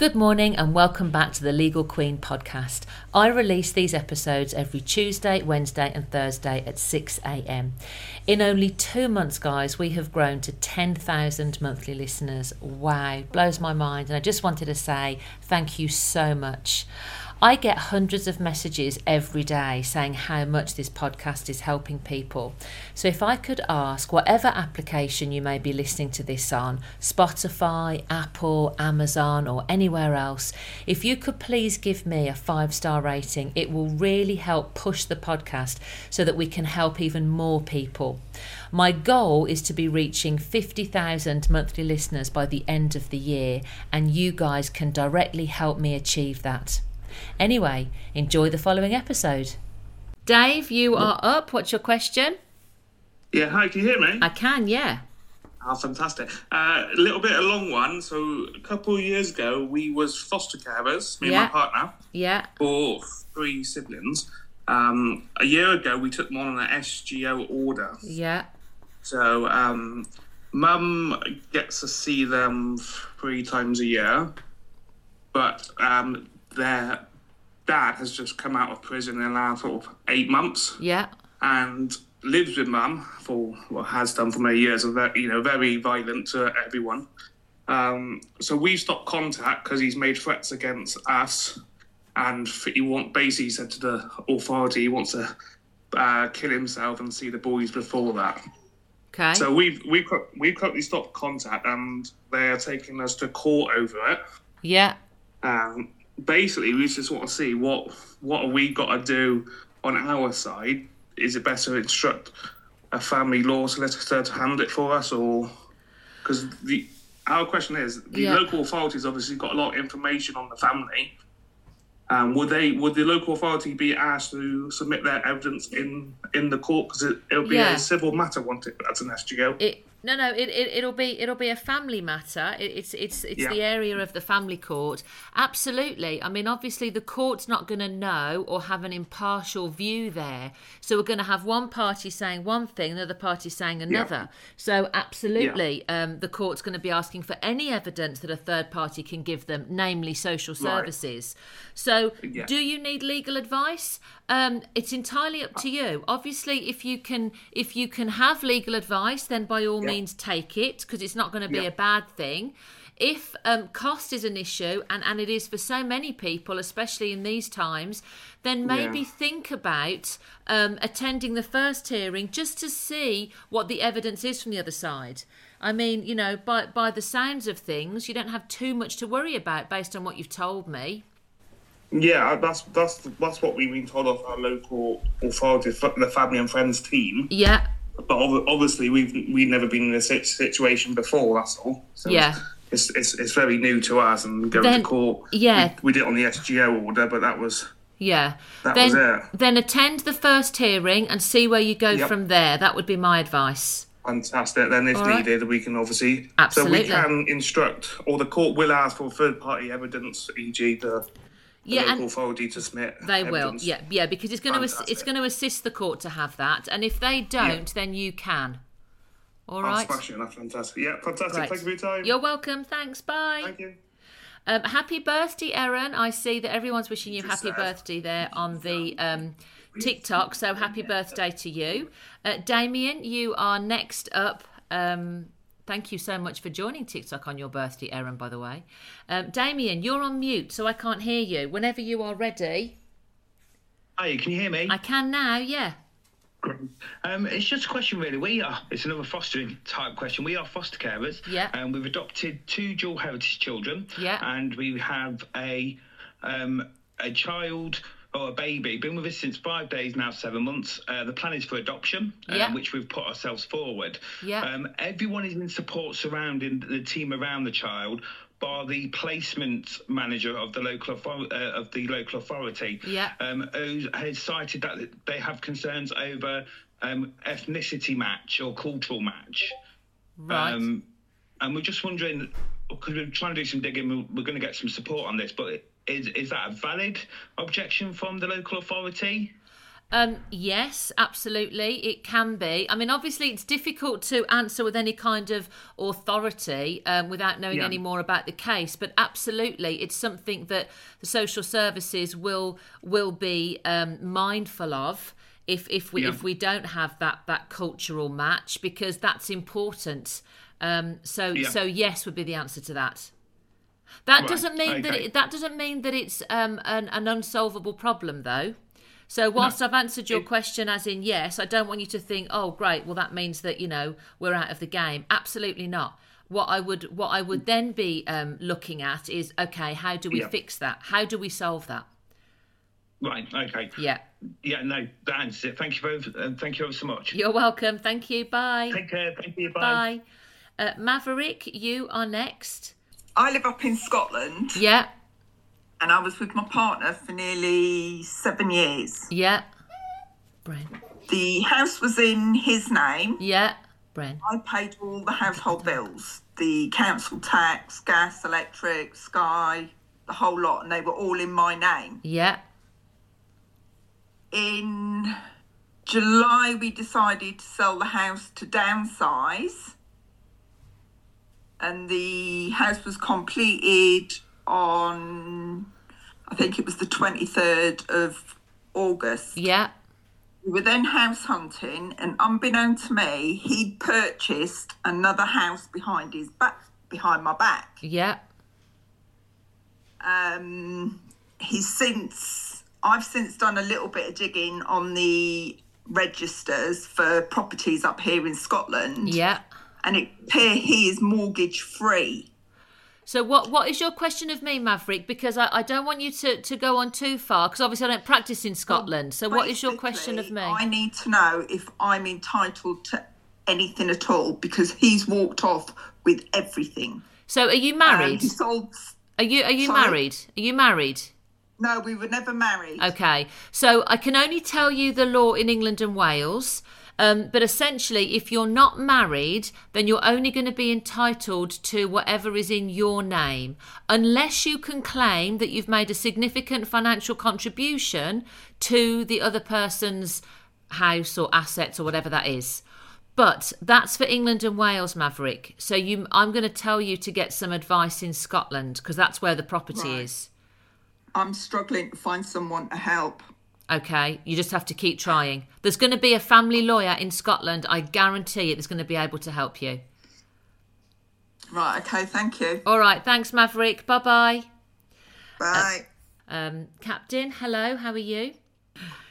Good morning and welcome back to the Legal Queen podcast. I release these episodes every Tuesday, Wednesday, and Thursday at 6 a.m. In only two months, guys, we have grown to 10,000 monthly listeners. Wow, blows my mind. And I just wanted to say thank you so much. I get hundreds of messages every day saying how much this podcast is helping people. So, if I could ask, whatever application you may be listening to this on Spotify, Apple, Amazon, or anywhere else if you could please give me a five star rating, it will really help push the podcast so that we can help even more people. My goal is to be reaching 50,000 monthly listeners by the end of the year, and you guys can directly help me achieve that. Anyway, enjoy the following episode. Dave, you are up. What's your question? Yeah, hi, can you hear me? I can, yeah. Oh, fantastic. Uh, a little bit a long one. So a couple of years ago, we was foster carers, me Yeah. and my partner, Yeah. for three siblings. Um, a year ago, we took them on an SGO order. Yeah. So um, mum gets to see them three times a year, but um, their dad has just come out of prison in the last sort of eight months. Yeah. and lives with mum for well has done for many years and very you know very violent to everyone um, so we stopped contact because he's made threats against us and he want basically said to the authority he wants to uh, kill himself and see the boys before that Okay. so we've we we currently stopped contact and they're taking us to court over it yeah. um, basically, we just want to see what what have we got to do on our side. Is it better to instruct a family law solicitor to handle it for us, or because the our question is the Yeah. local authorities obviously got a lot of information on the family. Um, would they would the local authority be asked to submit their evidence in in the court because it, it'll be Yeah. a civil matter, won't it? As an SGO. It no no it, it it'll be it'll be a family matter. It, it's it's it's Yeah. the area of the family court. Absolutely. I mean, obviously the court's not going to know or have an impartial view there. So we're going to have one party saying one thing, another party saying another. So absolutely, um, the court's going to be asking for any evidence that a third party can give them, namely social services. So Yeah. do you need legal advice? Um, it's entirely up to you. Obviously, if you can, if you can have legal advice, then by all Yeah. Means take it because it's not going to be Yeah. a bad thing. If um, cost is an issue, and, and it is for so many people, especially in these times, then maybe Yeah. think about um, attending the first hearing just to see what the evidence is from the other side. I mean, you know, by by the sounds of things, you don't have too much to worry about based on what you've told me. Yeah, that's that's that's what we've been told off our local authorities, the family and friends team. Yeah, but ob- obviously we've we've never been in a sit- situation before. That's all. So Yeah. it's, it's it's very new to us and going Then- to court. yeah. we, we did it on the SGO order, but that was Yeah. That then, was it. then attend the first hearing and see where you go Yep. from there. That would be my advice. fantastic. Then, if All right. needed, we can obviously Absolutely. So we can instruct, or the court will ask for third party evidence, e.g., the Yeah, and to submit. they will. Yeah, yeah, because it's going to it's going to assist the court to have that, and if they don't, then you can. All Oh, right. smashing! That's fantastic. Yeah, fantastic. Great. Thank you for your time. You're welcome. Thanks. Bye. Thank you. Um, happy birthday, Erin. I see that everyone's wishing you happy birthday there on the um, TikTok. So happy birthday to you. Uh, Damien, you are next up. Um, thank you so much for joining TikTok on your birthday, Erin, by the way. Um, Damien, you're on mute, so I can't hear you. Whenever you are ready, Hi, can you hear me? I can now, yeah. Um, it's just a question, really. We are, it's another fostering type question. We are foster carers. Yeah. And we've adopted two dual heritage children. Yeah. And we have a um, a child or a baby, been with us since five days, now seven months. Uh, the plan is for adoption, um, which we've put ourselves forward. Yeah. Um, everyone is in support surrounding the team around the child. By the placement manager of the local uh, of the local authority, Yeah. um, who has cited that they have concerns over um, ethnicity match or cultural match. Right. Um, and we're just wondering, because we're trying to do some digging, we're, we're going to get some support on this, but is, is that a valid objection from the local authority? Um, yes, absolutely, it can be. I mean, obviously, it's difficult to answer with any kind of authority um, without knowing Yeah. any more about the case. But absolutely, it's something that the social services will will be um, mindful of if if we Yeah. if we don't have that that cultural match because that's important. Um, so Yeah. so yes would be the answer to that. That Right, doesn't mean that it, that doesn't mean that it's um, an, an unsolvable problem, though. So whilst I've answered your question as in yes, I don't want you to think, oh great, well that means that you know we're out of the game. Absolutely not. What I would what I would then be um, looking at is okay, how do we Yeah. fix that? How do we solve that? Right. Okay. Yeah, Yeah. No, that answers it. Thank you very. Uh, thank you ever so much. you're welcome. Thank you. Bye. Take care. Thank you. Bye. Bye. Uh, Maverick, you are next. I live up in Scotland Yeah, and I was with my partner for nearly seven years. yeah. Bren. The house was in his name. Yeah, Bren. I paid all the household bills the council tax, gas, electric, Sky, the whole lot, and they were all in my name. Yeah, In July, we decided to sell the house to downsize, and the house was completed on, I think it was the 23rd of August. yeah, We were then house hunting, and unbeknown to me, he'd purchased another house behind his back, behind my back. yeah. Um, he's since, I've since done a little bit of digging on the registers for properties up here in Scotland, Yeah. And it appear he is mortgage free. So what what is your question of me, Maverick? Because I, I don't want you to, to go on too far because obviously I don't practice in Scotland. So what is your question of me? I need to know if I'm entitled to anything at all because he's walked off with everything. So are you married? sold. Are you are you Sorry? married? Are you married? No, we were never married. Okay. So I can only tell you the law in England and Wales. Um, but essentially, if you're not married, then you're only going to be entitled to whatever is in your name, unless you can claim that you've made a significant financial contribution to the other person's house or assets or whatever that is. But that's for England and Wales, Maverick. So you, I'm going to tell you to get some advice in Scotland because that's where the property Right. is. I'm struggling to find someone to help. Okay, you just have to keep trying. There's going to be a family lawyer in Scotland. I guarantee it. That's going to be able to help you. Right, okay, thank you. All right, thanks, Maverick. Bye bye. Bye. Um, Captain, hello. How are you?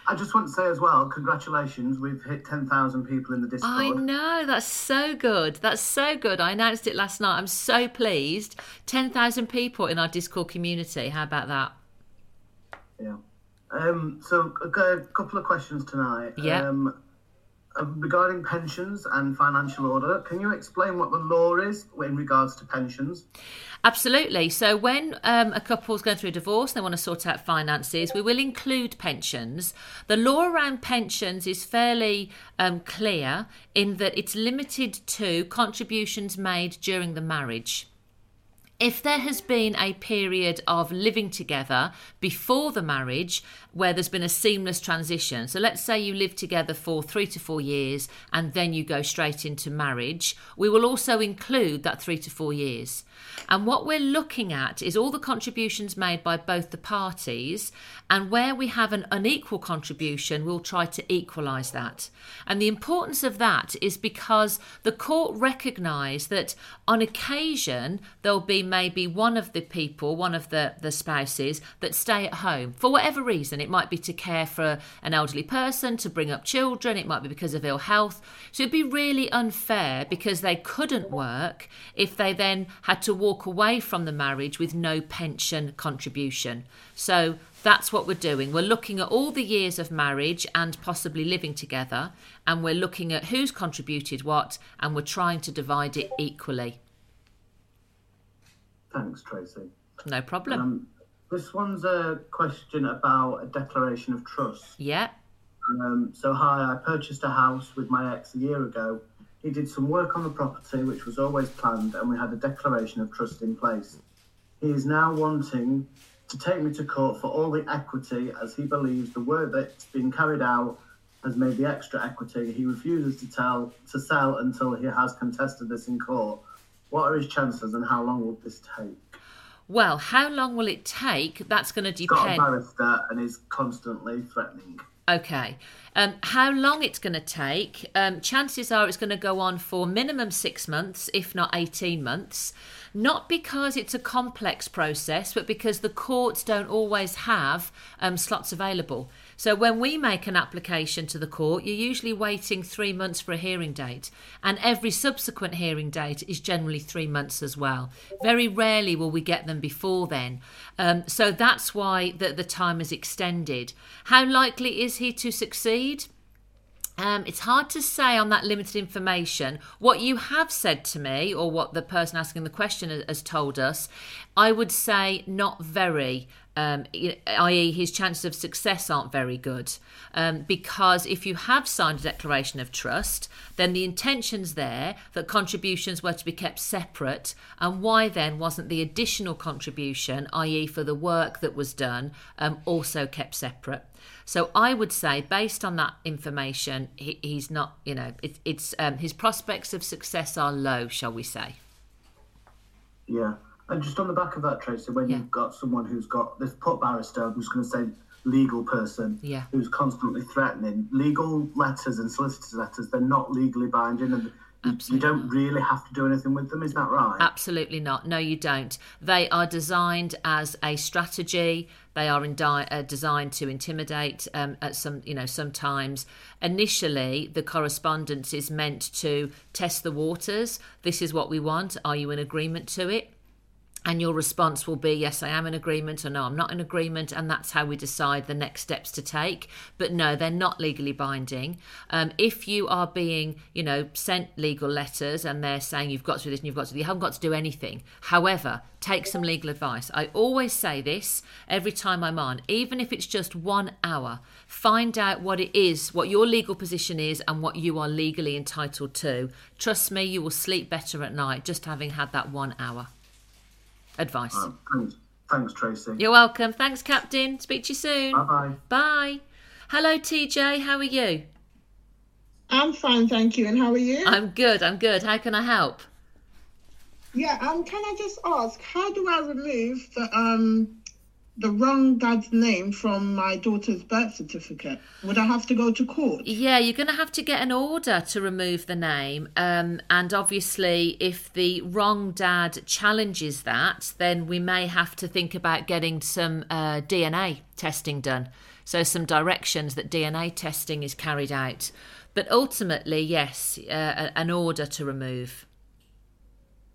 I just want to say as well, congratulations. We've hit 10,000 people in the Discord. I know that's so good. That's so good. I announced it last night. I'm so pleased. Ten thousand people in our Discord community. How about that? Yeah. Um, so, a couple of questions tonight. Yeah. Um, uh, regarding pensions and financial order, can you explain what the law is in regards to pensions? Absolutely. So, when um, a couple's going through a divorce, they want to sort out finances, we will include pensions. The law around pensions is fairly um, clear in that it's limited to contributions made during the marriage. If there has been a period of living together before the marriage where there's been a seamless transition, so let's say you live together for three to four years and then you go straight into marriage, we will also include that three to four years. And what we're looking at is all the contributions made by both the parties, and where we have an unequal contribution, we'll try to equalise that. And the importance of that is because the court recognise that on occasion there'll be maybe one of the people, one of the, the spouses, that stay at home for whatever reason. It might be to care for an elderly person, to bring up children, it might be because of ill health. So it'd be really unfair because they couldn't work if they then had to walk away from the marriage with no pension contribution. So that's what we're doing. We're looking at all the years of marriage and possibly living together, and we're looking at who's contributed what, and we're trying to divide it equally. Thanks, Tracy. No problem. Um, this one's a question about a declaration of trust. yeah, Um, so, hi, I purchased a house with my ex a year ago. He did some work on the property, which was always planned, and we had a declaration of trust in place. He is now wanting to take me to court for all the equity as he believes the work that's been carried out has made the extra equity. He refuses to tell to sell until he has contested this in court. What are his chances and how long will this take? Well, how long will it take? That's going to He's got a depend. barrister and is constantly threatening. Okay. Um, how long it's going to take? Um, chances are it's going to go on for minimum six months, if not 18 months. Not because it's a complex process, but because the courts don't always have um, slots available. So when we make an application to the court, you're usually waiting three months for a hearing date, and every subsequent hearing date is generally three months as well. Very rarely will we get them before then. Um, so that's why the, the time is extended. How likely is he to succeed? Um, it's hard to say on that limited information. What you have said to me, or what the person asking the question has, has told us, I would say not very. Um, i.e., his chances of success aren't very good. Um, because if you have signed a declaration of trust, then the intention's there that contributions were to be kept separate. And why then wasn't the additional contribution, i.e., for the work that was done, um, also kept separate? So I would say, based on that information, he, he's not. You know, it, it's um, his prospects of success are low, shall we say? Yeah. And just on the back of that, Tracy, when Yeah. you've got someone who's got this put barrister, I'm just going to say legal person, Yeah. who's constantly threatening, legal letters and solicitors' letters, they're not legally binding and you- you don't not. really have to do anything with them, is that right? Absolutely not. No, you don't. They are designed as a strategy. They are indi- uh, designed to intimidate. Um, at some, you know, sometimes initially the correspondence is meant to test the waters. This is what we want. Are you in agreement to it? And your response will be yes i am in agreement or no i'm not in agreement and that's how we decide the next steps to take. But no they're not legally binding. Um, if you are being you know sent legal letters and they're saying you've got to do this and you've got to do you haven't got to do anything. However take some legal advice. I always say this every time i'm on even if it's just one hour find out what it is what your legal position is and what you are legally entitled to. Trust me you will sleep better at night just having had that one hour advice Uh, thanks, thanks, Tracy. you're welcome. Thanks, Captain. Speak to you soon. Bye bye. Bye. Hello, TJ. How are you? I'm fine, thank you. And how are you? I'm good. I'm good. How can I help? yeah. Um. Can I just ask, how do I remove the um the wrong dad's name from my daughter's birth certificate? Would I have to go to court? Yeah, you're going to have to get an order to remove the name. Um, and obviously, if the wrong dad challenges that, then we may have to think about getting some uh, DNA testing done. So, some directions that DNA testing is carried out. But ultimately, yes, uh, an order to remove.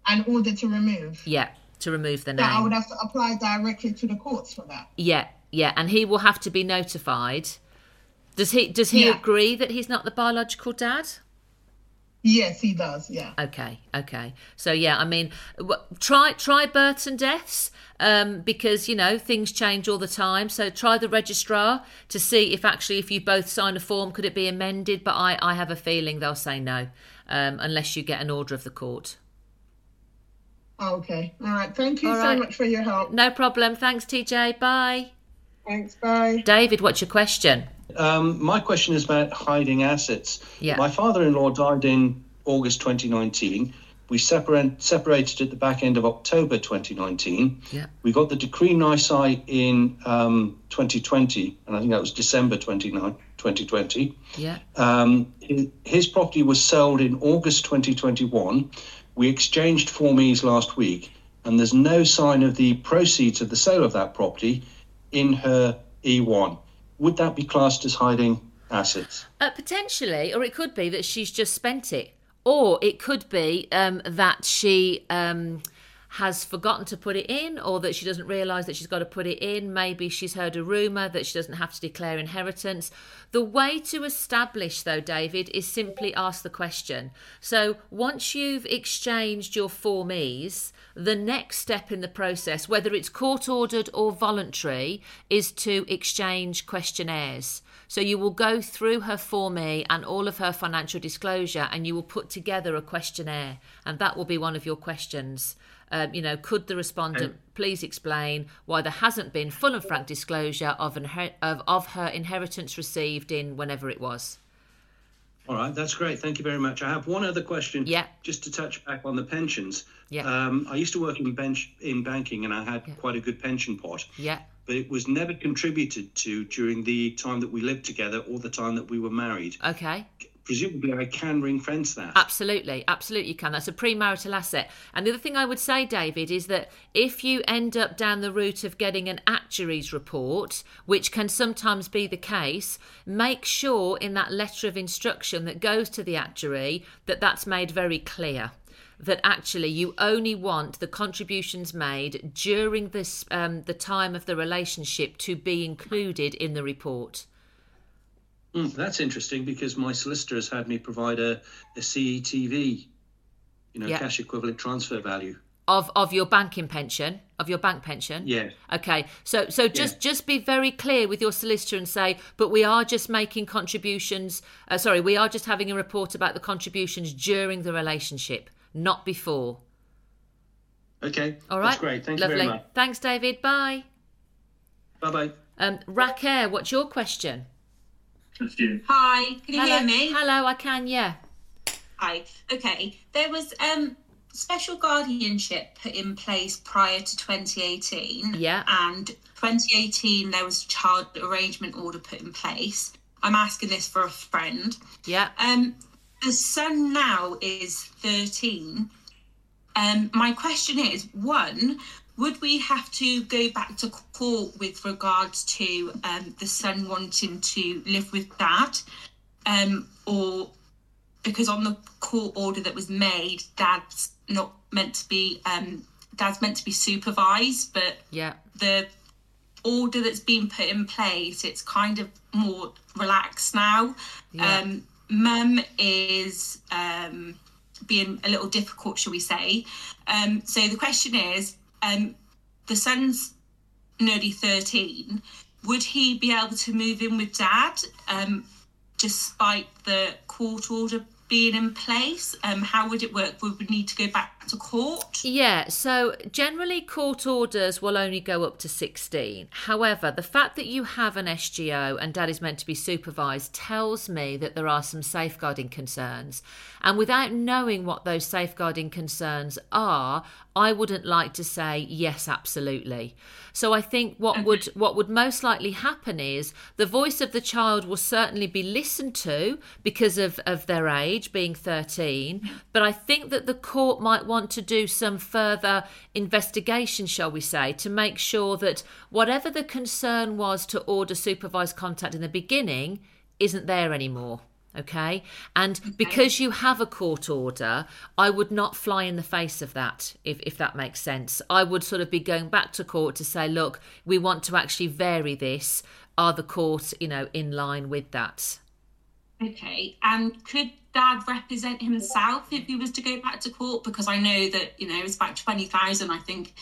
An order to remove. Yeah, to remove the That I would have to apply directly to the courts for that. Yeah, yeah, and he will have to be notified. Does he does he Yeah. agree that he's not the biological dad? Yes, he does. Yeah. Okay, okay. So yeah, I mean, try try births and deaths um, because you know things change all the time. So try the registrar to see if actually if you both sign a form, could it be amended? But I I have a feeling they'll say no um, unless you get an order of the court. Okay. All right. Thank you All so right. much for your help. No problem. Thanks, TJ. Bye. Thanks. Bye. David, what's your question? Um, my question is about hiding assets. Yeah. My father-in-law died in August 2019. We separa- separated at the back end of October 2019. Yeah. We got the decree nisi in um, 2020, and I think that was December 29, 2020. Yeah. Um, his, his property was sold in August 2021. We exchanged Form Es last week, and there's no sign of the proceeds of the sale of that property in her E1. Would that be classed as hiding assets? Uh, potentially, or it could be that she's just spent it, or it could be um, that she um, has forgotten to put it in, or that she doesn't realise that she's got to put it in. Maybe she's heard a rumour that she doesn't have to declare inheritance. The way to establish, though, David, is simply ask the question. So once you've exchanged your Form Es, the next step in the process, whether it's court ordered or voluntary, is to exchange questionnaires. So you will go through her Form E and all of her financial disclosure, and you will put together a questionnaire, and that will be one of your questions. Um, you know, could the respondent please explain why there hasn't been full and frank disclosure of, inher- of, of her inheritance received in whenever it was? All right, that's great. Thank you very much. I have one other question. Yeah. Just to touch back on the pensions. Yeah. Um, I used to work in bench in banking, and I had quite a good pension pot, Yeah. but it was never contributed to during the time that we lived together or the time that we were married. Okay. Presumably, I can ring fence that. Absolutely, absolutely you can. That's a premarital asset. And the other thing I would say, David, is that if you end up down the route of getting an actuary's report, which can sometimes be the case, make sure in that letter of instruction that goes to the actuary that that's made very clear. That actually you only want the contributions made during this um, the time of the relationship to be included in the report. Mm, that's interesting because my solicitor has had me provide a, a CETV, you know, Yeah. cash equivalent transfer value. Of of your banking pension, of your bank pension. Yeah. Okay, so so just just be very clear with your solicitor and say, but we are just making contributions. Uh, sorry, we are just having a report about the contributions during the relationship, not before. Okay. All right, That's great. Thank Lovely. you very much. Thanks, David. Bye. Bye bye. Um, Raquel, what's your question? That's you. Hi, can you Hello. hear me? Hello, I can. Yeah. Hi. Okay. There was um special guardianship put in place prior to 2018. Yeah. And 2018 there was a child arrangement order put in place. I'm asking this for a friend. Yeah. Um the son now is 13. Um my question is one would we have to go back to court with regards to um, the son wanting to live with dad? Um, or because on the court order that was made, dad's not meant to be um, dad's meant to be supervised, but Yeah. the order that's been put in place, it's kind of more relaxed now. Yeah. Um, Mum is um, being a little difficult, shall we say? Um, so the question is, um, the son's nearly thirteen. Would he be able to move in with dad, um, despite the court order being in place? Um, how would it work? We would we need to go back to court? Yeah, so generally court orders will only go up to 16. However, the fact that you have an SGO and dad is meant to be supervised tells me that there are some safeguarding concerns. And without knowing what those safeguarding concerns are, I wouldn't like to say yes absolutely. So I think what would what would most likely happen is the voice of the child will certainly be listened to because of, of their age being 13, but I think that the court might want to do some further investigation, shall we say, to make sure that whatever the concern was to order supervised contact in the beginning isn't there anymore. Okay. And because you have a court order, I would not fly in the face of that, if, if that makes sense. I would sort of be going back to court to say, look, we want to actually vary this. Are the court, you know, in line with that? Okay, and could Dad represent himself if he was to go back to court? Because I know that you know it was about twenty thousand. I think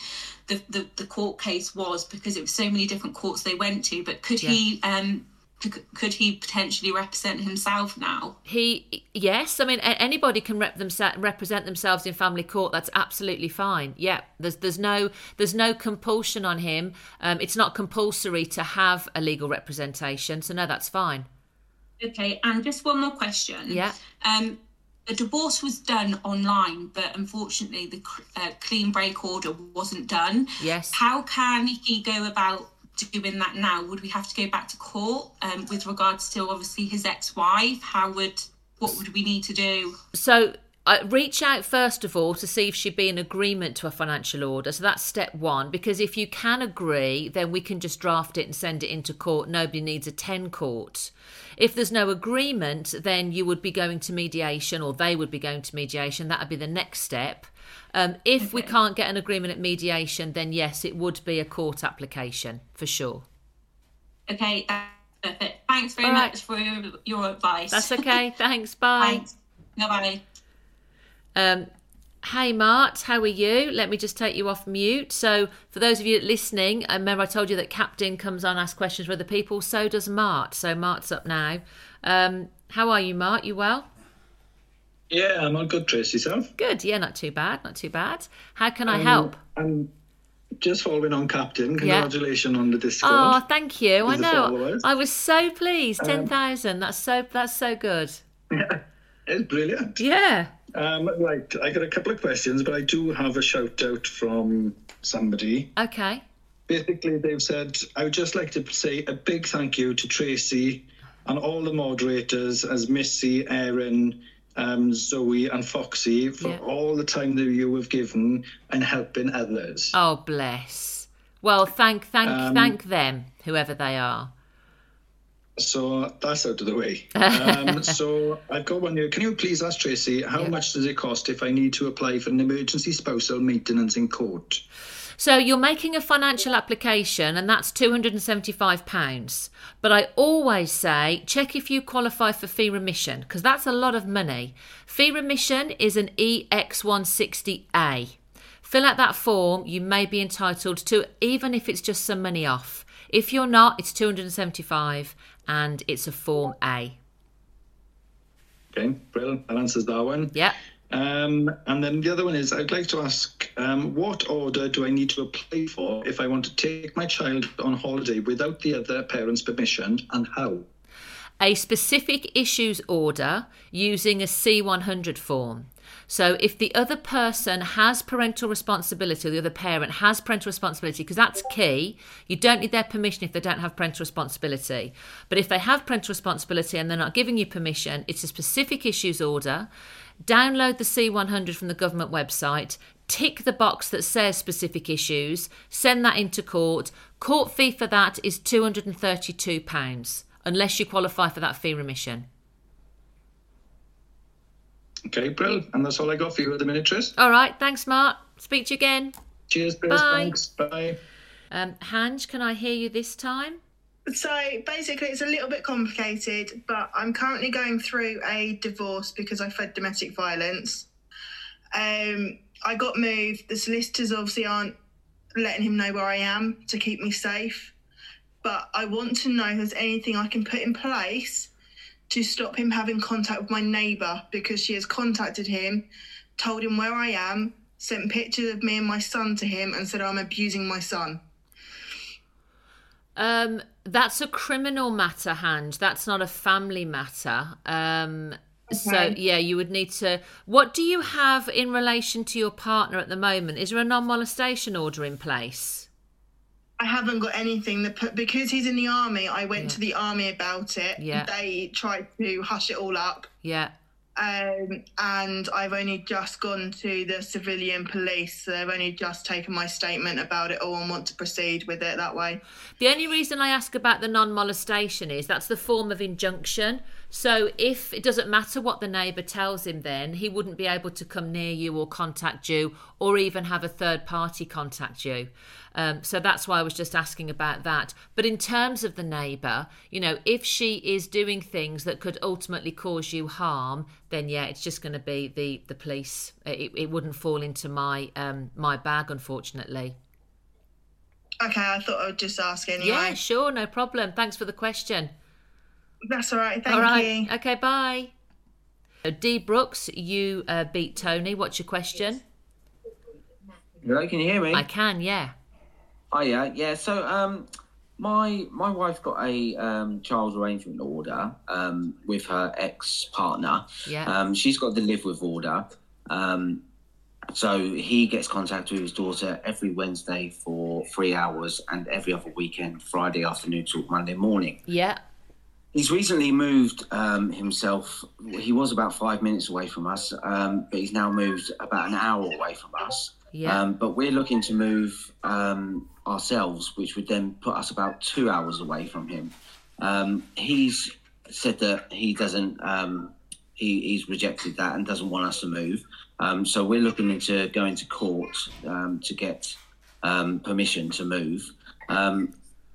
the, the the court case was because it was so many different courts they went to. But could he um could, could he potentially represent himself now? He, yes, I mean anybody can rep themse- represent themselves in family court. That's absolutely fine. Yeah, there's there's no there's no compulsion on him. Um, it's not compulsory to have a legal representation. So no, that's fine. Okay, and just one more question. Yeah. Um, the divorce was done online, but unfortunately, the uh, clean break order wasn't done. Yes. How can he go about doing that now? Would we have to go back to court um, with regards to obviously his ex-wife? How would what would we need to do? So uh, reach out first of all to see if she'd be in agreement to a financial order. So that's step one. Because if you can agree, then we can just draft it and send it into court. Nobody needs a 10 court. If there's no agreement, then you would be going to mediation or they would be going to mediation. That would be the next step. Um, if we can't get an agreement at mediation, then yes, it would be a court application for sure. Okay, that's perfect. Thanks very right. much for your, your advice. That's okay. Thanks. Bye. Thanks. Bye bye. Um, hey, Mart, how are you? Let me just take you off mute. So, for those of you listening, I remember I told you that Captain comes on, ask questions with the people. So does Mart. So, Mart's up now. Um, how are you, Mart? You well? Yeah, I'm all good, Trace. Yourself? Good. Yeah, not too bad. Not too bad. How can I Um, help? I'm just following on, Captain. Yeah. Congratulations on the Discord. Oh, thank you. I know. followers. I was so pleased. Um, Ten thousand. That's so. That's so good. It's brilliant. Yeah. Um, right, I got a couple of questions, but I do have a shout out from somebody. Okay. Basically, they've said, I would just like to say a big thank you to Tracy and all the moderators, as Missy, Erin, um, Zoe, and Foxy, for Yeah. all the time that you have given and helping others. Oh, bless. Well, thank, thank, Um, thank them, whoever they are. So that's out of the way. Um, so I've got one here. Can you please ask Tracy how much does it cost if I need to apply for an emergency spousal maintenance in court? So you're making a financial application, and that's two hundred and seventy-five pounds. But I always say check if you qualify for fee remission because that's a lot of money. Fee remission is an EX160A. Fill out that form. You may be entitled to, even if it's just some money off. If you're not, it's two hundred and seventy-five, and it's a form A. Okay, brilliant. That answers that one. Yeah. Um, and then the other one is I'd like to ask um, what order do I need to apply for if I want to take my child on holiday without the other parent's permission and how? a specific issues order using a C100 form. So if the other person has parental responsibility, or the other parent has parental responsibility, because that's key, you don't need their permission if they don't have parental responsibility. But if they have parental responsibility and they're not giving you permission, it's a specific issues order. Download the C100 from the government website, tick the box that says specific issues, send that into court. Court fee for that is £232, unless you qualify for that fee remission. Okay, brilliant. And that's all I got for you at the minute, Tris. All right, thanks, Mark. Speak to you again. Cheers, Chris. Bye. Thanks. Bye. Um, Hanj, can I hear you this time? So basically, it's a little bit complicated, but I'm currently going through a divorce because I fed domestic violence. Um, I got moved. The solicitors obviously aren't letting him know where I am to keep me safe. But I want to know if there's anything I can put in place to stop him having contact with my neighbour because she has contacted him, told him where I am, sent pictures of me and my son to him, and said I'm abusing my son. Um, that's a criminal matter, Hanj. That's not a family matter. Um, So yeah, you would need to. What do you have in relation to your partner at the moment? Is there a non-molestation order in place? I haven't got anything that put because he's in the army. I went to the army about it. Yeah. They tried to hush it all up. Yeah. Um, and I've only just gone to the civilian police. So they've only just taken my statement about it all and want to proceed with it that way. The only reason I ask about the non molestation is that's the form of injunction. So if it doesn't matter what the neighbour tells him, then he wouldn't be able to come near you or contact you or even have a third party contact you. Um, so that's why I was just asking about that. But in terms of the neighbour, you know, if she is doing things that could ultimately cause you harm, then yeah, it's just going to be the the police. It, it wouldn't fall into my um, my bag, unfortunately. Okay, I thought I would just ask anyway. Yeah, sure, no problem. Thanks for the question. That's all right. Thank All right. you. Okay, bye. So, D Brooks, you uh, beat Tony. What's your question? Hello, can you hear me? I can, yeah. Oh yeah, yeah. So um, my my wife got a um, child's arrangement order um, with her ex partner. Yeah. Um, she's got the live with order. Um, so he gets contact with his daughter every Wednesday for three hours, and every other weekend, Friday afternoon to Monday morning. Yeah. He's recently moved um, himself. He was about five minutes away from us, um, but he's now moved about an hour away from us. Yeah. Um, but we're looking to move um, ourselves, which would then put us about two hours away from him. Um, he's said that he doesn't. Um, he, he's rejected that and doesn't want us to move. Um, so we're looking into going to court um, to get um, permission to move. Um,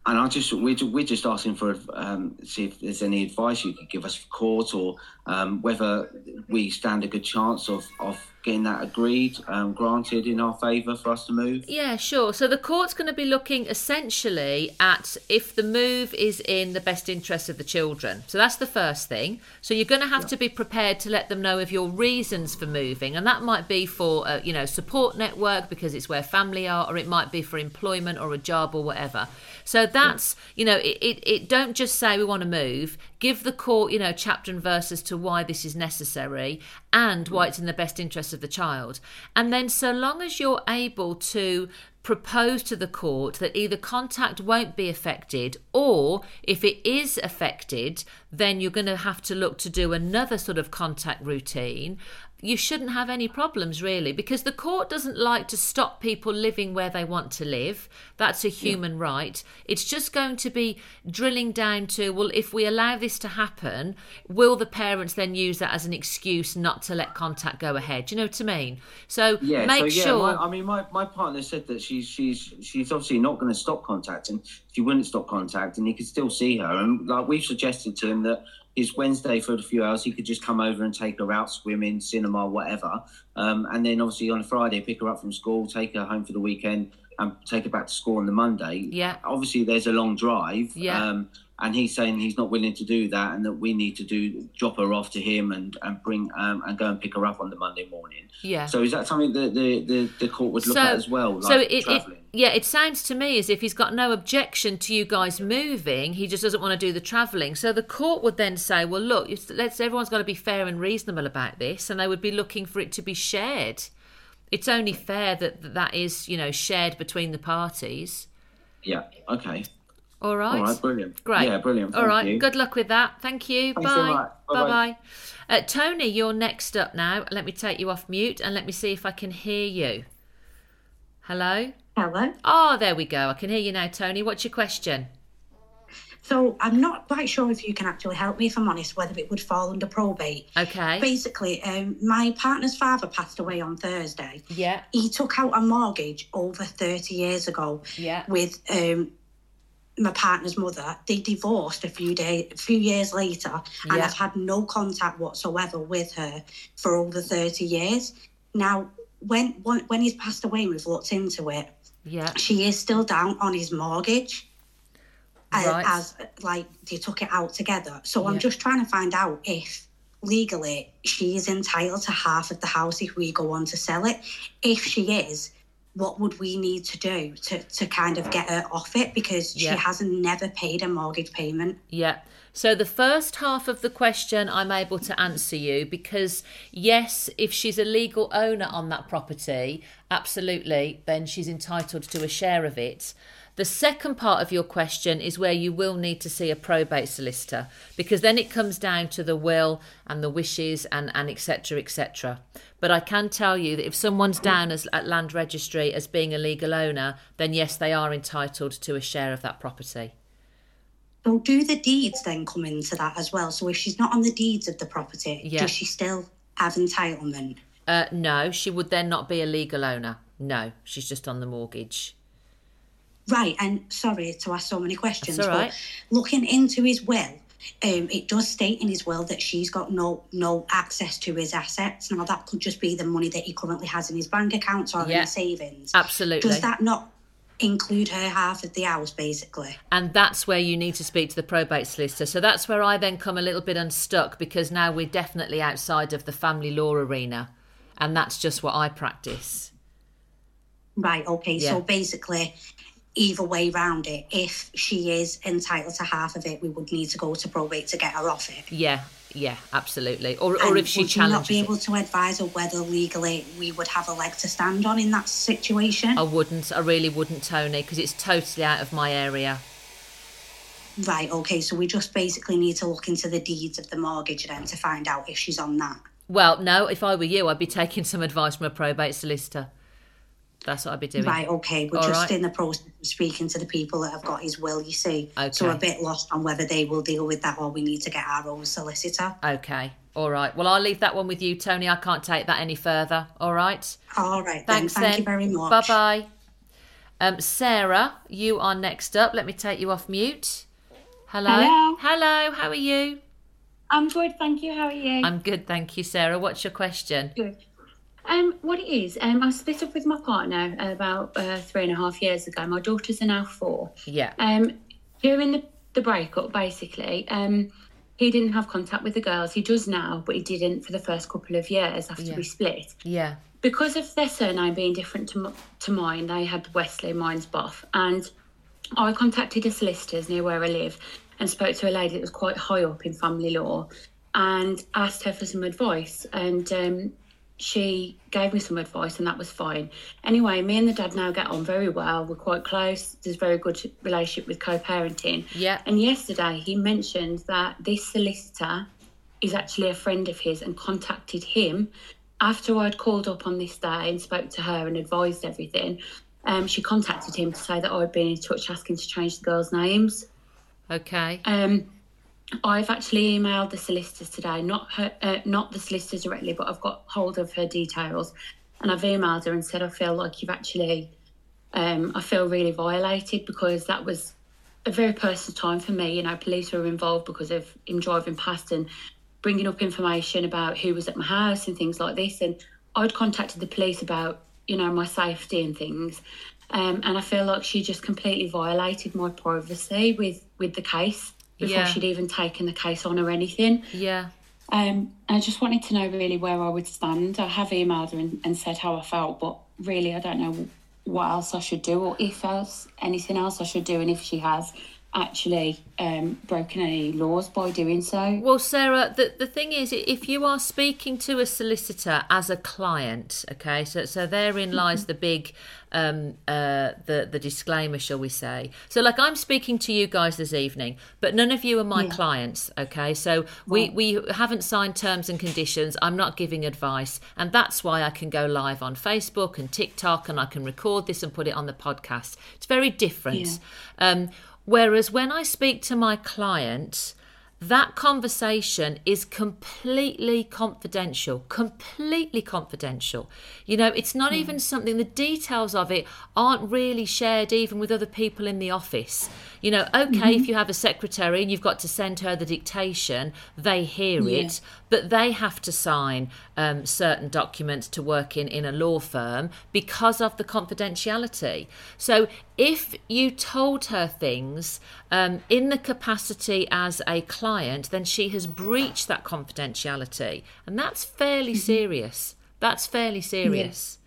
and I just we're, we're just asking for um, see if there's any advice you could give us for court or um, whether we stand a good chance of of getting that agreed, um, granted in our favour for us to move. Yeah, sure. So the court's going to be looking essentially at if the move is in the best interest of the children. So that's the first thing. So you're going to have to be prepared to let them know of your reasons for moving, and that might be for a, you know support network because it's where family are, or it might be for employment or a job or whatever. So that's you know it, it, it don't just say we want to move. Give the court you know chapter and verse as to why this is necessary and why it's in the best interest of the child. And then so long as you're able to propose to the court that either contact won't be affected or if it is affected then you're going to have to look to do another sort of contact routine you shouldn't have any problems really because the court doesn't like to stop people living where they want to live. That's a human yeah. right. It's just going to be drilling down to well if we allow this to happen will the parents then use that as an excuse not to let contact go ahead? Do you know what i mean? So yeah make so, yeah, sure my, i mean my, my partner said that she's she's she's obviously not going to stop contacting. She wouldn't stop contacting. He could still see her. And like we've suggested to him that his Wednesday for a few hours, he could just come over and take her out swimming, cinema, whatever. Um, and then obviously on a Friday, pick her up from school, take her home for the weekend, and take her back to school on the Monday. Yeah. Obviously, there's a long drive. Yeah. Um, and he's saying he's not willing to do that, and that we need to do drop her off to him and and bring um, and go and pick her up on the Monday morning. Yeah. So is that something that the the, the court would look So- at as well? Like so it, it travelling? Yeah it sounds to me as if he's got no objection to you guys moving he just doesn't want to do the travelling so the court would then say well look let's everyone's got to be fair and reasonable about this and they would be looking for it to be shared it's only fair that that is you know shared between the parties yeah. Okay. all right All right. Brilliant. Great. Yeah. Brilliant. All Thank right. you. Good luck with that. Thank you. Thanks bye. much. Bye Bye-bye. bye. Uh, Tony, you're next up now. Let me take you off mute and let me see if I can hear you. Hello? Hello. Oh, there we go. I can hear you now, Tony. What's your question? So I'm not quite sure if you can actually help me, if I'm honest, whether it would fall under probate. Okay. Basically, um, my partner's father passed away on Thursday. Yeah. He took out a mortgage over 30 years ago Yeah. with um, my partner's mother. They divorced a few days, a few years later, and Yeah. I've had no contact whatsoever with her for over 30 years. Now, when when, when he's passed away, we've looked into it. Yeah. She is still down on his mortgage. Right. As like they took it out together. So I'm just trying to find out if legally she is entitled to half of the house if we go on to sell it. If she is, what would we need to do to, to kind of get her off it? Because Yeah. she hasn't never paid a mortgage payment. Yeah. So the first half of the question I'm able to answer you because yes, if she's a legal owner on that property, absolutely, then she's entitled to a share of it. The second part of your question is where you will need to see a probate solicitor because then it comes down to the will and the wishes and and etc etc. But I can tell you that if someone's down as at land registry as being a legal owner, then yes, they are entitled to a share of that property. So do the deeds then come into that as well? So if she's not on the deeds of the property, Yeah. does she still have entitlement? Uh, no, she would then not be a legal owner. No, she's just on the mortgage. Right, and sorry to ask so many questions, all right. but looking into his will, um, it does state in his will that she's got no no access to his assets. Now that could just be the money that he currently has in his bank accounts or in Yeah. his savings. Absolutely. Does that not include her half of the house, basically? And that's where you need to speak to the probate solicitor. So that's where I then come a little bit unstuck because now we're definitely outside of the family law arena. And that's just what I practice. Right. Okay. So basically, either way round it, if she is entitled to half of it, we would need to go to probate to get her off it. Yeah, yeah, absolutely. Or, or if she would you not be able to advise her whether legally we would have a leg to stand on in that situation? I wouldn't. I really wouldn't, Tony, because it's totally out of my area. Right, okay, so we just basically need to look into the deeds of the mortgage then to find out if she's on that. Well, no, if I were you, I'd be taking some advice from a probate solicitor. That's what I'd be doing. Right, okay, we're All just right. in the process of speaking to the people that have got his will, you see. So we're a bit lost on whether they will deal with that or we need to get our own solicitor. Okay. All right. Well, I'll leave that one with you, Tony. I can't take that any further. All right. All right, Thanks then. Thank then. you very much. Bye bye. Um, Sarah, you are next up. Let me take you off mute. Hello. Hello. Hello. How are you? I'm good, thank you. How are you? I'm good, thank you, Sarah. What's your question? good. Um, what it is, um, I split up with my partner about uh, three and a half years ago. My daughters are now four. Yeah. Um, during the, the breakup, basically, um, he didn't have contact with the girls. He does now, but he didn't for the first couple of years after Yeah. we split. Yeah. Because of their surname being different to, m- to mine, they had Wesley, mine's Boff. And I contacted a solicitors near where I live and spoke to a lady that was quite high up in family law and asked her for some advice. And um, she gave me some advice, and that was fine. Anyway, me and the dad now get on very well. We're quite close. There's a very good relationship with co parenting. Yeah. And yesterday he mentioned that this solicitor is actually a friend of his and contacted him after I'd called up on this day and spoke to her and advised everything. Um, she contacted him to say that I'd been in touch asking to change the girls' names. Okay. Um, I've actually emailed the solicitors today, not her, uh, not the solicitors directly, but I've got hold of her details, and I've emailed her and said I feel like you've actually, um, I feel really violated because that was a very personal time for me. You know, police were involved because of him driving past and bringing up information about who was at my house and things like this, and I'd contacted the police about you know my safety and things. Um, and I feel like she just completely violated my privacy with with the case before Yeah. she'd even taken the case on or anything. Yeah. Um, I just wanted to know really where I would stand. I have emailed her and, and said how I felt, but really I don't know what else I should do or if else anything else I should do, and if she has actually um, broken any laws by doing so. Well, Sarah, the, the thing is, if you are speaking to a solicitor as a client, okay, so so therein lies the big, um, uh, the the disclaimer, shall we say? So, like, I'm speaking to you guys this evening, but none of you are my Yeah. clients, okay? So we we haven't signed terms and conditions. I'm not giving advice, and that's why I can go live on Facebook and TikTok, and I can record this and put it on the podcast. It's very different. Um, whereas when I speak to my client, that conversation is completely confidential, completely confidential. You know, it's not even something, the details of it aren't really shared even with other people in the office. You know, okay, if you have a secretary and you've got to send her the dictation, they hear Yeah. it, but they have to sign um, certain documents to work in in a law firm because of the confidentiality. So if you told her things um, in the capacity as a client, then she has breached that confidentiality, and that's fairly serious. That's fairly serious.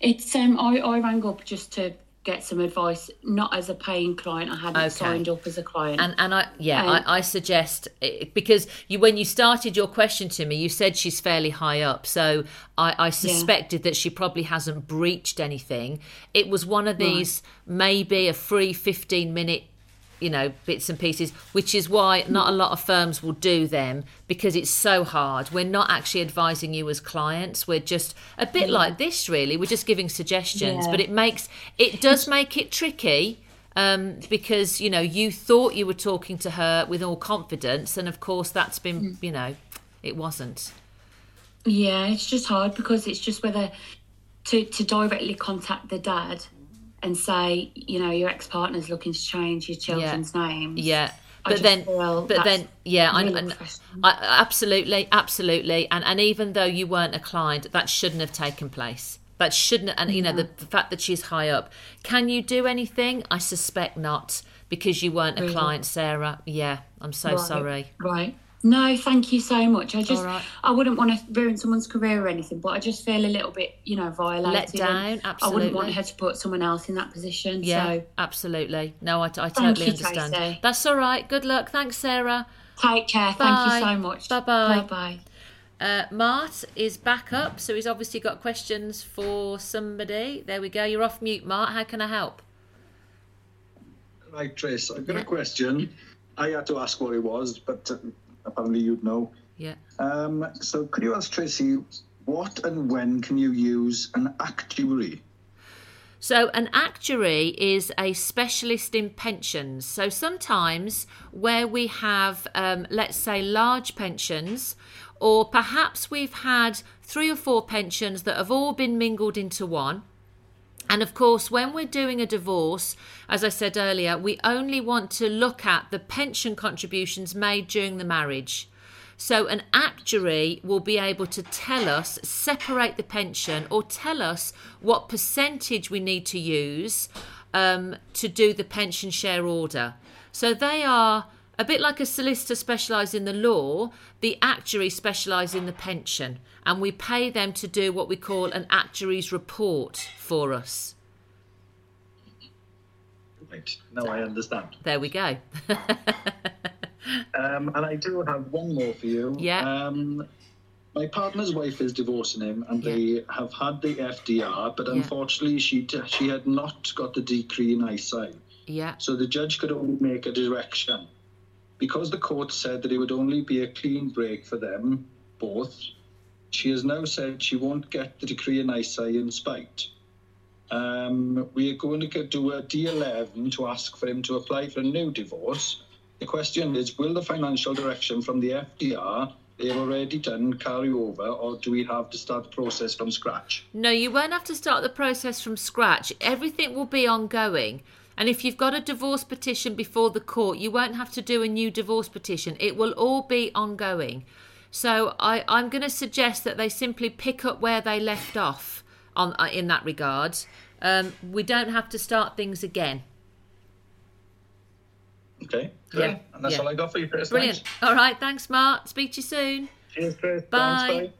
It's um I, I rang up just to get some advice, not as a paying client. I hadn't Okay. signed up as a client. And and I yeah Um, I, I suggest because you when you started your question to me you said she's fairly high up so I, I suspected that she probably hasn't breached anything. It was one of Right. these maybe a free fifteen minute you know bits and pieces which is why not a lot of firms will do them because it's so hard we're not actually advising you as clients we're just a bit Yeah. like this really we're just giving suggestions Yeah. but it makes it does make it tricky um, because you know you thought you were talking to her with all confidence, and of course that's been you know it wasn't. Yeah, it's just hard because it's just whether to, to directly contact the dad and say, you know, your ex partner's looking to change your children's names. Yeah. But then, but then, yeah, I, really I. I, absolutely, absolutely, and and even though you weren't a client, that shouldn't have taken place. That shouldn't, and you know, the, the fact that she's high up. Can you do anything? I suspect not, because you weren't a client, Sarah. Yeah, I'm so Right, sorry. Right. No, thank you so much. I just, All right. I wouldn't want to ruin someone's career or anything, but I just feel a little bit, you know, violated. Let and down, I wouldn't want her to put someone else in that position. Yeah, So absolutely. No, I, I totally you, understand. Tracy. That's all right. Good luck. Thanks, Sarah. take care. Thank you so much. Bye bye. Bye bye. Uh, Mart is back up, so he's obviously got questions for somebody. There we go. You're off mute, Mart. How can I help? Right, Trace, I've got Yeah. a question. I had to ask what it was, but uh, apparently you'd know. Yeah. Um, so could you ask Tracy, what and when can you use an actuary? So, an actuary is a specialist in pensions. So, sometimes where we have, um, let's say, large pensions, or perhaps we've had three or four pensions that have all been mingled into one. And of course, when we're doing a divorce, as I said earlier, we only want to look at the pension contributions made during the marriage. So an actuary will be able to tell us, separate the pension, or tell us what percentage we need to use um, to do the pension share order. So they are a bit like a solicitor specialised in the law, the actuary specialise in the pension, and we pay them to do what we call an actuary's report for us. Right. Now I understand. There we go. Um, and I do have one more for you. Yeah. Um, my partner's wife is divorcing him, and they have had the FDR, but Yeah. unfortunately, she she had not got the decree nisi. yeah. So the judge could only make a direction. Because the court said that it would only be a clean break for them both, she has now said she won't get the decree in in spite. Um, we are going to do a D11 to ask for him to apply for a new divorce. The question is will the financial direction from the FDR they've already done carry over, or do we have to start the process from scratch? No, you won't have to start the process from scratch. Everything will be ongoing. And if you've got a divorce petition before the court, you won't have to do a new divorce petition. It will all be ongoing. So I, I'm going to suggest that they simply pick up where they left off on uh, in that regard. Um, we don't have to start things again. Okay, Yeah. And that's yeah. all I got for you, Chris. Brilliant. All right, thanks, Mark. Speak to you soon. Cheers, Chris. Bye. Thanks,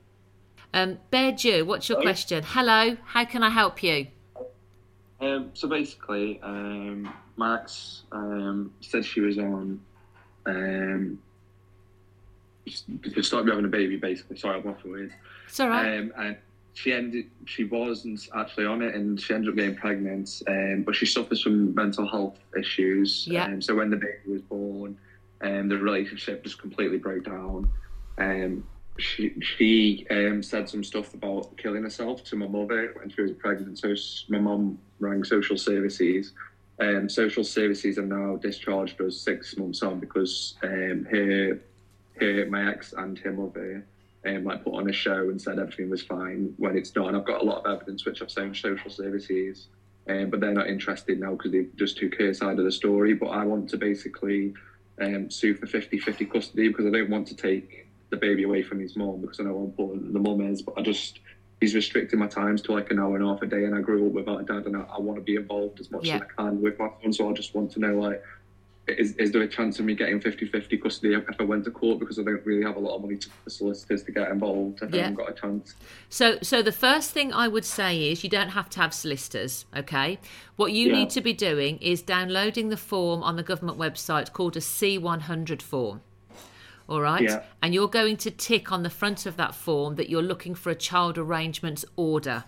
bye. Um, Bear Jew, what's your question? Hello, how can I help you? Um, so basically, um, my ex um, said she was on. Um, just started having a baby, basically. Sorry, I'm off the weird. It's all right. Um, and she ended. She wasn't actually on it, and she ended up getting pregnant. Um, but she suffers from mental health issues. Yeah. Um, so when the baby was born, um, the relationship just completely broke down. Um, she she um, said some stuff about killing herself to my mother when she was pregnant. So my mum rang social services. Um, social services have now discharged us six months on because um, her, her my ex and her mother um, like put on a show and said everything was fine when it's not. And I've got a lot of evidence which I've sent social services, um, but they're not interested now because they just took her side of the story. But I want to basically um, sue for 50-50 custody because I don't want to take the baby away from his mom because I know how important the mom is. But I just he's restricting my times to like an hour and a half a day, and I grew up without a dad, and I, I want to be involved as much Yeah. as I can with my son. So I just want to know like. Is, is there a chance of me getting 50-50 custody if I went to court because I don't really have a lot of money to the solicitors to get involved if I Yeah. haven't got a chance? So, so the first thing I would say is you don't have to have solicitors. Okay, what you Yeah. need to be doing is downloading the form on the government website called a C100 form. All right, Yeah. and you're going to tick on the front of that form that you're looking for a child arrangements order.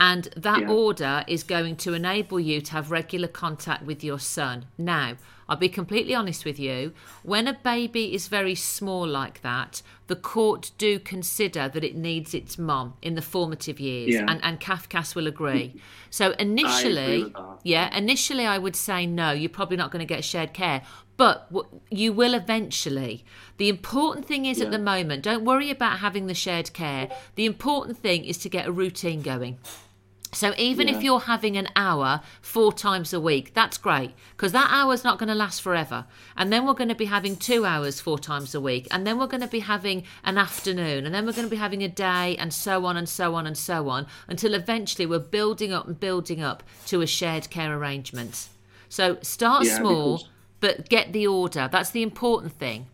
And that Yeah. order is going to enable you to have regular contact with your son. Now, I'll be completely honest with you. When a baby is very small like that, the court do consider that it needs its mum in the formative years, Yeah. and, and Cafcass will agree. So initially, yeah, initially I would say no, you're probably not going to get shared care, but you will eventually. The important thing is at the moment, don't worry about having the shared care. The important thing is to get a routine going. So even if you're having an hour four times a week, that's great because that hour's not going to last forever. And then we're going to be having two hours four times a week, and then we're going to be having an afternoon, and then we're going to be having a day, and so on and so on and so on until eventually we're building up and building up to a shared care arrangement. So start Yeah, small, because- but get the order. That's the important thing.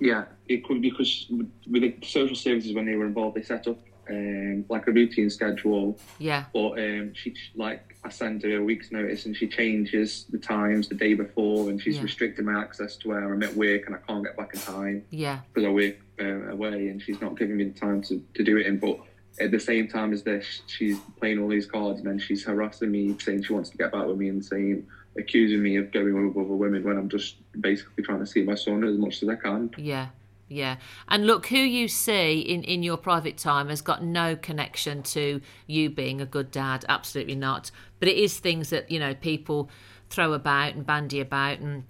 Yeah, it could because with the social services when they were involved, they set up um, like a routine schedule. Yeah. But um, she like I send her a week's notice and she changes the times the day before, and she's Yeah. restricting my access to where I'm at work and I can't get back in time Yeah. because I work uh, away, and she's not giving me the time to, to do it in. But at the same time as this, she's playing all these cards, and then she's harassing me, saying she wants to get back with me, and saying accusing me of going with other women when I'm just basically trying to see my son as much as I can. Yeah, yeah. And look, who you see in, in your private time has got no connection to you being a good dad. Absolutely not. But it is things that, you know, people throw about and bandy about and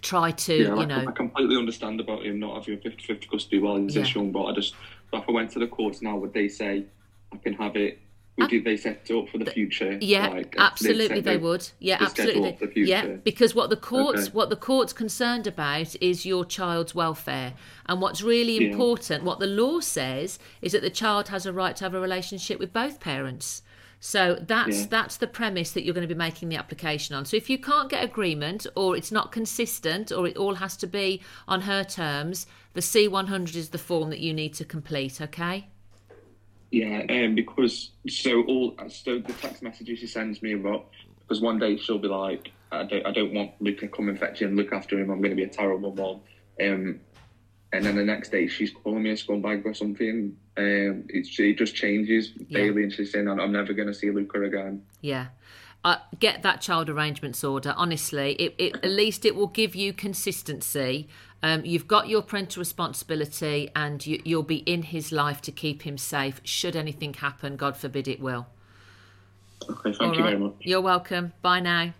try to, yeah, you like, know. I completely understand about him not having 50 50 custody while he's this Yeah. young, but I just, if I went to the courts now, would they say I can have it Would they set it up for the future? Yeah, Like, absolutely set they would. Yeah, absolutely. yeah, because what the courts Okay. what the court's concerned about is your child's welfare. And what's really Yeah. important, what the law says, is that the child has a right to have a relationship with both parents. So that's Yeah. that's the premise that you're going to be making the application on. So if you can't get agreement or it's not consistent or it all has to be on her terms, the C100 is the form that you need to complete, okay? Yeah, um, because so all so the text messages she sends me about because one day she'll be like, I don't I don't want Luke to come and fetch him, look after him. I'm going to be a terrible mom. Um, and then the next day she's calling me a scumbag or something. Um, it, it just changes daily, and she's saying, I'm, I'm never going to see Luca again. Yeah. Uh, get that child arrangements order. Honestly, it, it, at least it will give you consistency. Um, you've got your parental responsibility, and you, you'll be in his life to keep him safe. Should anything happen, God forbid it will. Okay, thank All you right. very much. You're welcome. Bye now.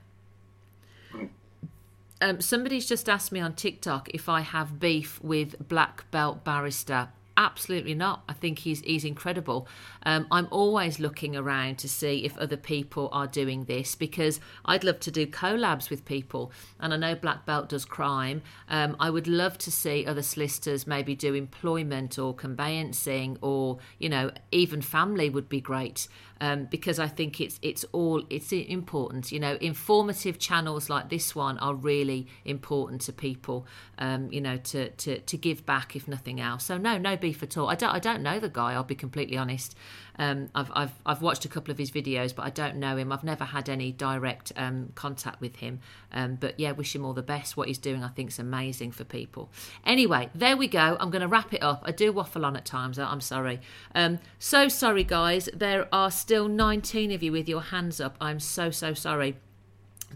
Um, somebody's just asked me on TikTok if I have beef with Black Belt Barrister. Absolutely not. I think he's he's incredible. Um, I'm always looking around to see if other people are doing this because I'd love to do collabs with people. And I know Black Belt does crime. Um, I would love to see other solicitors maybe do employment or conveyancing or you know even family would be great um, because I think it's it's all it's important. You know, informative channels like this one are really important to people. Um, you know, to, to to give back if nothing else. So no, no beef at all. I don't I don't know the guy. I'll be completely honest. Um, I've I've I've watched a couple of his videos, but I don't know him. I've never had any direct um, contact with him. Um, but yeah, wish him all the best. What he's doing, I think, is amazing for people. Anyway, there we go. I'm going to wrap it up. I do waffle on at times. I'm sorry. Um, so sorry, guys. There are still 19 of you with your hands up. I'm so so sorry.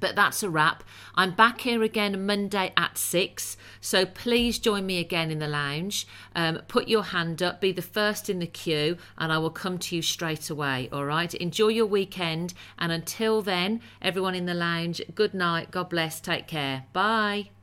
But that's a wrap. I'm back here again Monday at 6. So please join me again in the lounge. Um, put your hand up, be the first in the queue, and I will come to you straight away. All right? Enjoy your weekend. And until then, everyone in the lounge, good night. God bless. Take care. Bye.